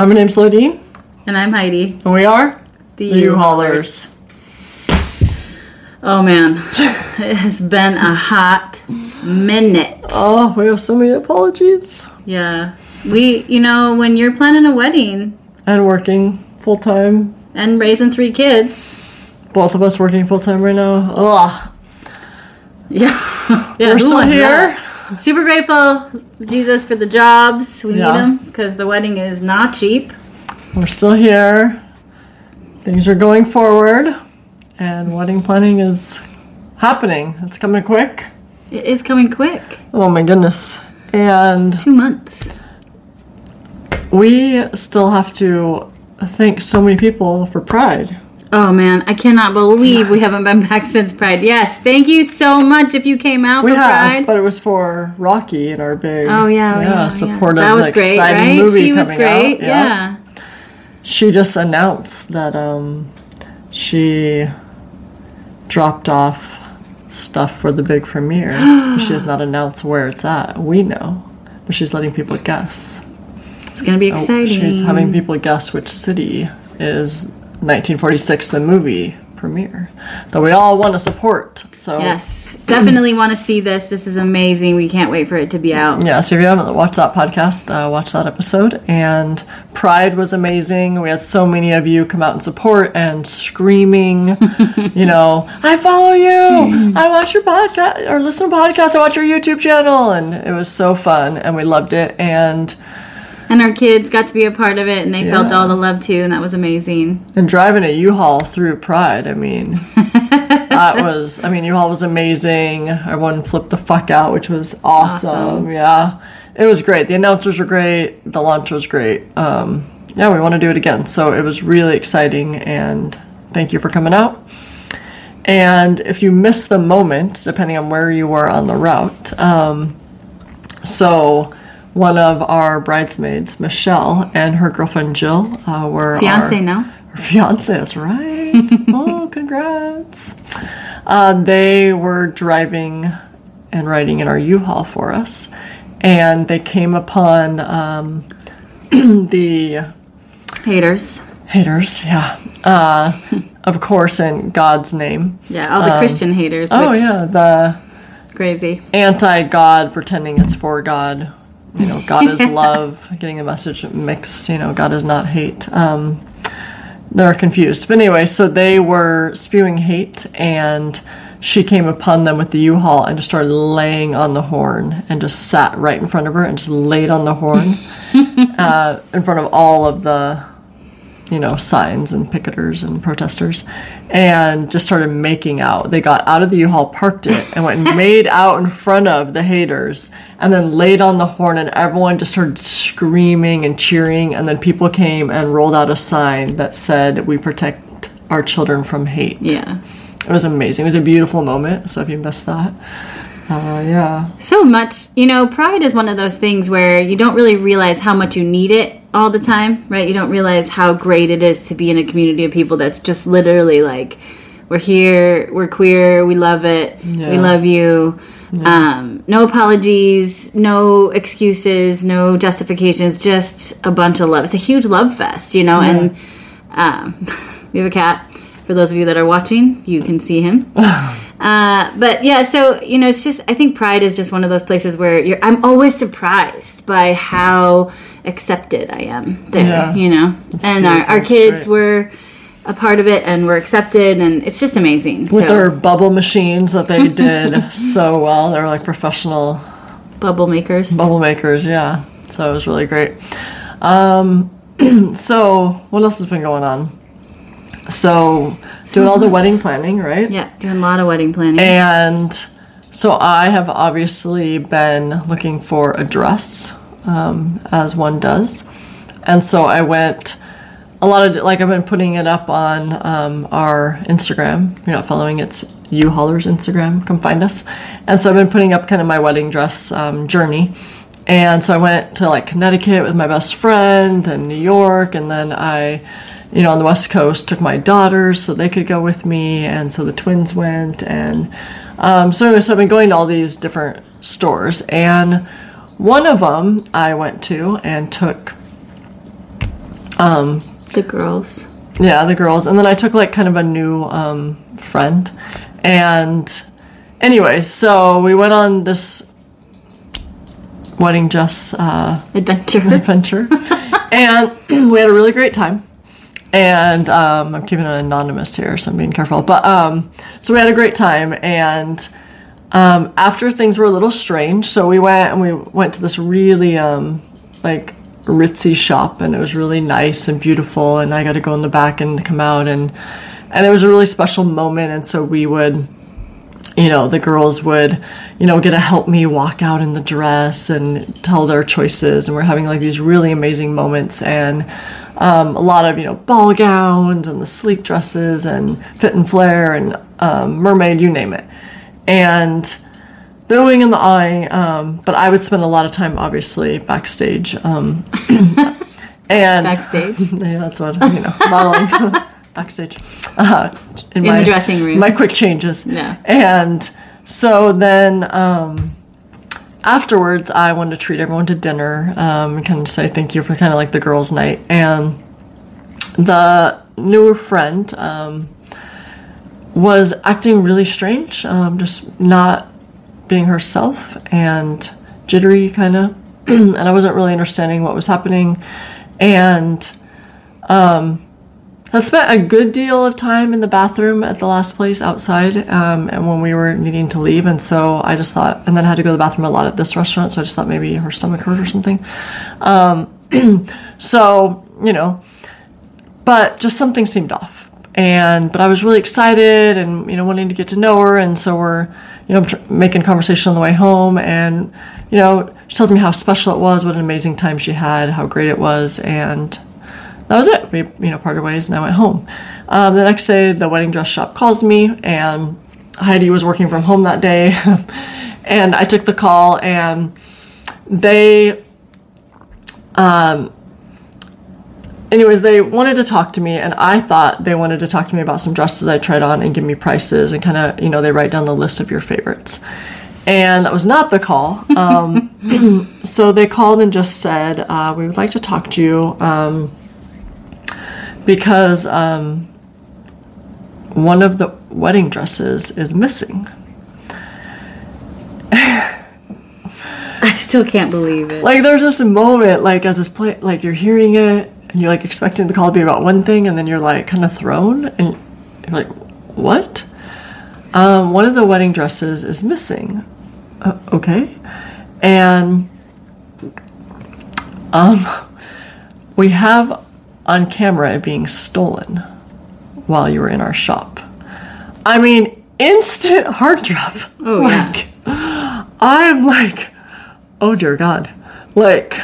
Hi, my name's Lodine, And I'm Heidi. and we are The U-Haulers. Oh man, it has been a hot minute. Oh, we have so many apologies. Yeah. We, you know, when you're planning a wedding And working full time. and raising three kids, Both of us working full time right now. Ugh. yeah. yeah We're still here. that? Super grateful, Jesus, for the jobs. We Yeah. need them because the wedding is not cheap. We're still here. Things are going forward. And wedding planning is happening. It's coming quick. It is coming quick. Oh my goodness. And Two months. we still have to thank so many people for Pride. Oh man, I cannot believe we haven't been back since Pride. Yes, thank you so much if you came out We for have, Pride. but it was for Rocky and our big Oh yeah, yeah, yeah. supportive That was great, exciting right? movie She was great. out. Yeah. She just announced that um, she dropped off stuff for the big premiere. she has not announced where it's at. We know, but she's letting people guess. It's gonna be Oh, exciting. She's having people guess which city is 1946 the movie premiere that we all want to support. So Yes, definitely want to see this. This is amazing. We can't wait for it to be out. Yeah, so if you haven't watched that podcast, uh, watch that episode. And Pride was amazing. We had so many of you come out and support and screaming, you know, I follow you. I watch your podcast or listen to podcasts. I watch your YouTube channel. And it was so fun and we loved it. And And our kids got to be a part of it, and they felt all the love too, and that was amazing. and driving a U-Haul through Pride, I mean, that was, I mean, U-Haul was amazing. Everyone flipped the fuck out, which was awesome. Awesome. Yeah, it was great. The announcers were great. The launch was great. Um, yeah, we want to do it again. So it was really exciting, and thank you for coming out. And if you miss the moment, depending on where you were on the route, um, so one of our bridesmaids, Michelle, and her girlfriend Jill uh, were Fiance our, now. her fiance, that's right. oh, congrats. Uh, they were driving and riding in our U-Haul for us, and they came upon um, the Haters. haters, yeah. Uh, of course, in God's name. Yeah, all the Christian haters. Oh, yeah, the Crazy. anti-God pretending it's for God. You know, God is love, getting the message mixed. You know, God is not hate. Um, they're confused. But anyway, so they were spewing hate, and she came upon them with the U-Haul and just started laying on the horn and just sat right in front of her and just laid on the horn uh, in front of all of the you know, signs and picketers and protesters, and just started making out. They got out of the U-Haul, parked it, and went and made out in front of the haters, and then laid on the horn, and everyone just started screaming and cheering, and then people came and rolled out a sign that said, "We protect our children from hate." Yeah. It was amazing. It was a beautiful moment. So if you missed that, uh, yeah, So much, you know, pride is one of those things where you don't really realize how much you need it all the time, right? You don't realize how great it is to be in a community of people that's just literally like, we're here, we're queer, we love it, we love you. Um, no apologies, no excuses, no justifications, just a bunch of love. It's a huge love fest, you know, and um, we have a cat. For those of you that are watching, you can see him. Uh, but yeah, so you know, it's just I think Pride is just one of those places where you're. I'm always surprised by how accepted I am there. Yeah. You know, and our, our kids were a part of it and were accepted, and it's just amazing. with so, their bubble machines that they did so well. They were like professional bubble makers. bubble makers yeah so it was really great um, so what else has been going on so doing all the wedding planning right? Yeah, doing a lot of wedding planning. and so i have obviously been looking for a dress um, as one does. And so i went a lot of like i've been putting it up on um, our instagram. If you're not following it's u haulers instagram. Come find us. And so i've been putting up kind of my wedding dress um, journey. And so i went to like connecticut with my best friend and new york. And then i you know on the west coast took my daughters so they could go with me and so the twins went and um, so, anyways, so i've been going to all these different stores and one of them i went to and took The girls. Yeah, the girls. And then I took like kind of a new um, friend. And anyway, so we went on this wedding dress uh, Adventure. adventure. and we had a really great time. And um, I'm keeping it anonymous here, so I'm being careful. But um, so we had a great time. And um, after things were a little strange, so we went and we went to this really um, like ritzy shop, and it was really nice and beautiful. And I got to go in the back and come out, and and it was a really special moment. And so we would you know, the girls would, you know, get to help me walk out in the dress and tell their choices. And we're having like these really amazing moments and um, a lot of, you know, ball gowns and the sleek dresses and fit and flare and um, mermaid, you name it. And the oohing and the eye. um, but I would spend a lot of time, obviously, backstage. Um, and Backstage. yeah, that's what, you know, modeling backstage. Uh, in, the dressing room. My quick changes. Yeah. And so then um, afterwards, I wanted to treat everyone to dinner um, and kind of say thank you for kind of like the girls' night. And the newer friend um, was acting really strange, um, just not being herself and jittery kind of. and I wasn't really understanding what was happening. And I spent a good deal of time in the bathroom at the last place outside, um, and when we were needing to leave, and so I just thought, and then had to go to the bathroom a lot at this restaurant, so I just thought maybe her stomach hurt or something. Um, so you know, but just something seemed off, and but I was really excited and you know wanting to get to know her, and so we're you know making conversation on the way home, and you know she tells me how special it was, what an amazing time she had, how great it was, and that was it. We, you know, parted ways and I went home. Um, the next day, the wedding dress shop calls me, and Heidi was working from home that day. and I took the call, and they, um, anyways, they wanted to talk to me, and I thought they wanted to talk to me about some dresses I tried on and give me prices, and kind of, you know, they write down the list of your favorites. And that was not the call. Um, so they called and just said, uh, We would like to talk to you. Um, because um, one of the wedding dresses is missing. I still can't believe it. Like there's this moment, like as this play, like you're hearing it and you're like expecting the call to be about one thing, and then you're like kind of thrown, and you're like, "What?" Um, one of the wedding dresses is missing. Uh, okay, and um, we have on camera it being stolen while you were in our shop. I mean, instant heart drop. Oh, yeah. I'm like, oh dear God, like.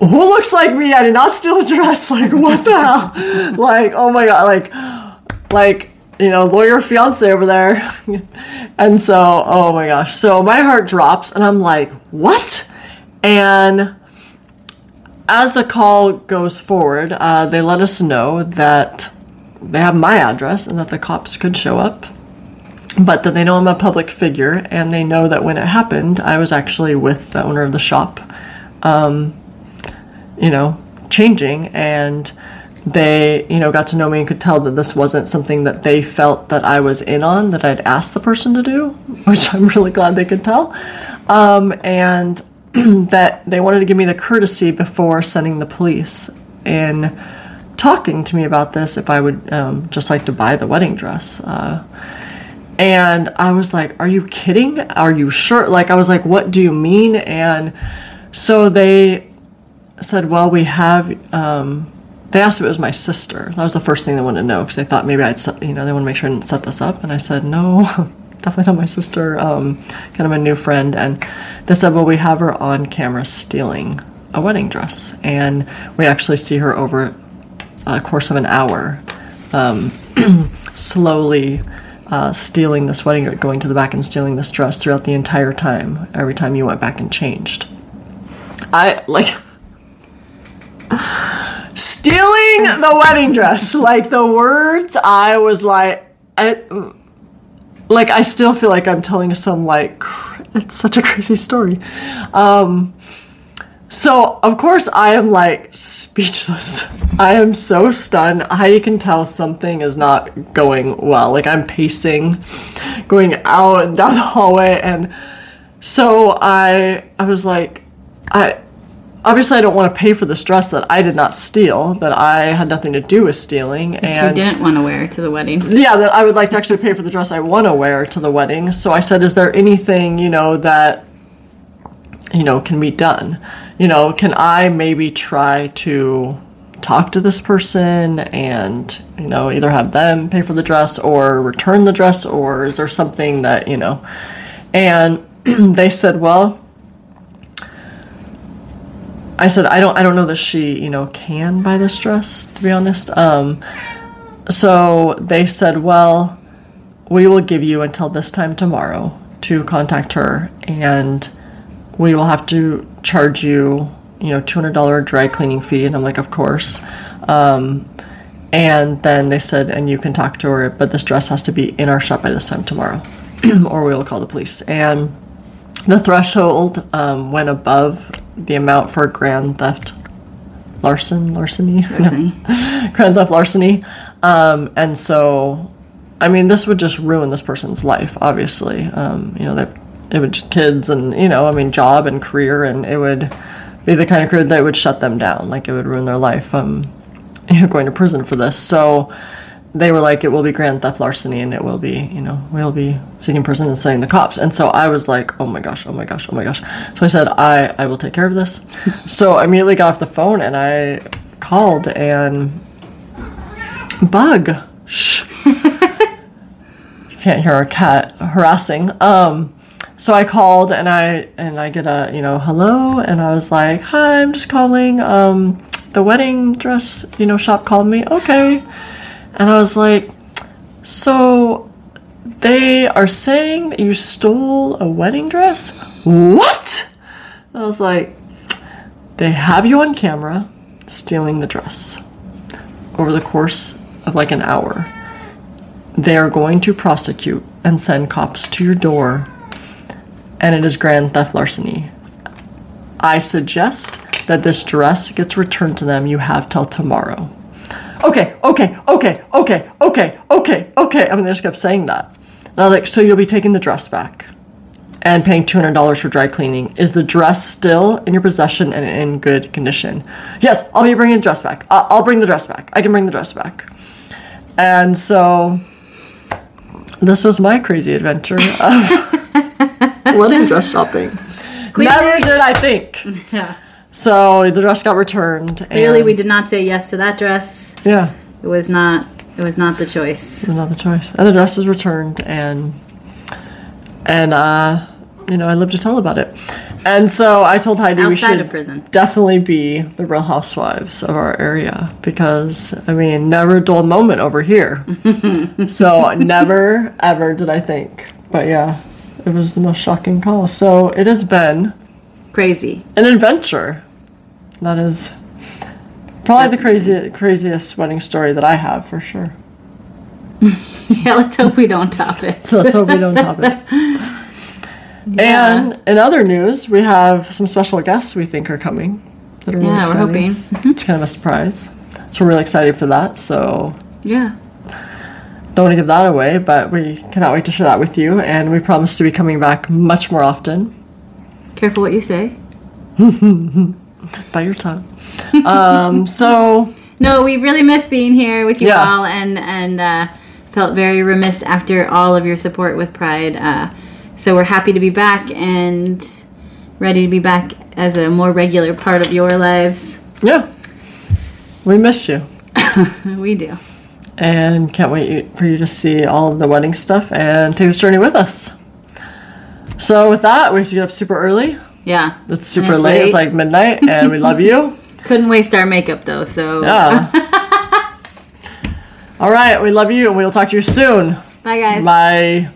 Who looks like me? I did not steal a dress. Like, what the hell? Like, oh my god, like, like, you know, lawyer fiance over there. and so, oh my gosh. So my heart drops and I'm like, what? And as the call goes forward, uh, they let us know that they have my address and that the cops could show up, but that they know I'm a public figure and they know that when it happened, I was actually with the owner of the shop, um, you know, changing and they you know got to know me and could tell that this wasn't something that they felt that i was in on that i'd asked the person to do which i'm really glad they could tell. Um, and that they wanted to give me the courtesy before sending the police and talking to me about this if i would um, just like to buy the wedding dress uh, and i was like are you kidding are you sure like i was like what do you mean and so they said well we have um, they asked if it was my sister. That was the first thing they wanted to know because they thought maybe I'd, set, you know, they want to make sure I didn't set this up. And I said, no, definitely not my sister. Um, kind of a new friend. And they said, well, we have her on camera stealing a wedding dress, and we actually see her over a course of an hour, um, slowly. Uh, stealing this wedding, going to the back and stealing this dress throughout the entire time. Every time you went back and changed, I like stealing the wedding dress like the words i was like like i still feel like i'm telling some like it's such a crazy story um So, of course, I am like speechless. I am so stunned. I can tell something is not going well. Like, I'm pacing, going out and down the hallway. And so I, I was like, I, obviously, I don't want to pay for this dress that I did not steal, that I had nothing to do with stealing. you And you didn't want to wear to the wedding. yeah, that I would like to actually pay for the dress I want to wear to the wedding. So I said, is there anything, you know, that, you know, can be done? You know, can I maybe try to talk to this person and, you know, either have them pay for the dress or return the dress or is there something that, you know, and they said, well, I said, I don't, I don't know that she, you know, can buy this dress, to be honest. Um, so they said, well, we will give you until this time tomorrow to contact her, and we will have to charge you, you know, two hundred dollar dry cleaning fee. And I'm like, of course. Um, and then they said, and you can talk to her, but this dress has to be in our shop by this time tomorrow, or we will call the police. And the threshold um, went above the amount for grand theft larcen larceny Larceny. grand theft larceny um, and so i mean this would just ruin this person's life obviously. Um, you know they it would just kids and you know i mean job and career and it would be the kind of career that would shut them down. Like it would ruin their life um, you know going to prison for this. So they were like it will be grand theft larceny and it will be you know we'll be seeking prison and sending the cops. And so i was like oh my gosh oh my gosh oh my gosh. So i said i i will take care of this. So i immediately got off the phone and i called and bug. Shh. You can't hear our cat harassing. Um so I called and I and I get a you know hello and I was like hi I'm just calling. Um the wedding dress you know shop called me. Okay and I was like so they are saying that you stole a wedding dress what I was like they have you on camera stealing the dress over the course of like an hour they are going to prosecute and send cops to your door and it is grand theft larceny. I suggest that this dress gets returned to them. You have till tomorrow. Okay, okay, okay, okay, okay, okay, okay. I mean, they just kept saying that. And I was like, so you'll be taking the dress back and paying $200 for dry cleaning. Is the dress still in your possession and in good condition? Yes, I'll be bringing the dress back. I- I'll bring the dress back. I can bring the dress back. And so this was my crazy adventure of wedding dress shopping. Never did I think. Yeah. So the dress got returned. Clearly, we did not say yes to that dress. Yeah, It was not. It was not the choice. it it's another choice. And the dress was returned, and and uh, you know, I live to tell about it. And so I told Heidi we should prison. definitely be the Real Housewives of our area because I mean, never a dull moment over here. so never ever did I think, but yeah, it was the most shocking call. So it has been Crazy. an adventure. That is probably the crazy, craziest wedding story that I have for sure. Yeah. Let's hope we don't top it. So let's hope we don't top it. And in other news, we have some special guests we think are coming. That are really Yeah, we're hoping. It's kind of a surprise. So we're really excited for that. So Yeah. don't want to give that away, but we cannot wait to share that with you. And we promise to be coming back much more often. Careful what you say. By your tongue. um, so No, we really miss being here with you Yeah. all, and and uh, felt very remiss after all of your support with Pride. Uh, so we're happy to be back and ready to be back as a more regular part of your lives. yeah, we missed you. We do. and can't wait for you to see all of the wedding stuff and take this journey with us. So with that, we have to get up super early. Yeah. It's super it's late. It's like midnight, and we love you. Couldn't waste our makeup though, so Yeah. all right, we love you, and we will talk to you soon. bye guys. Bye.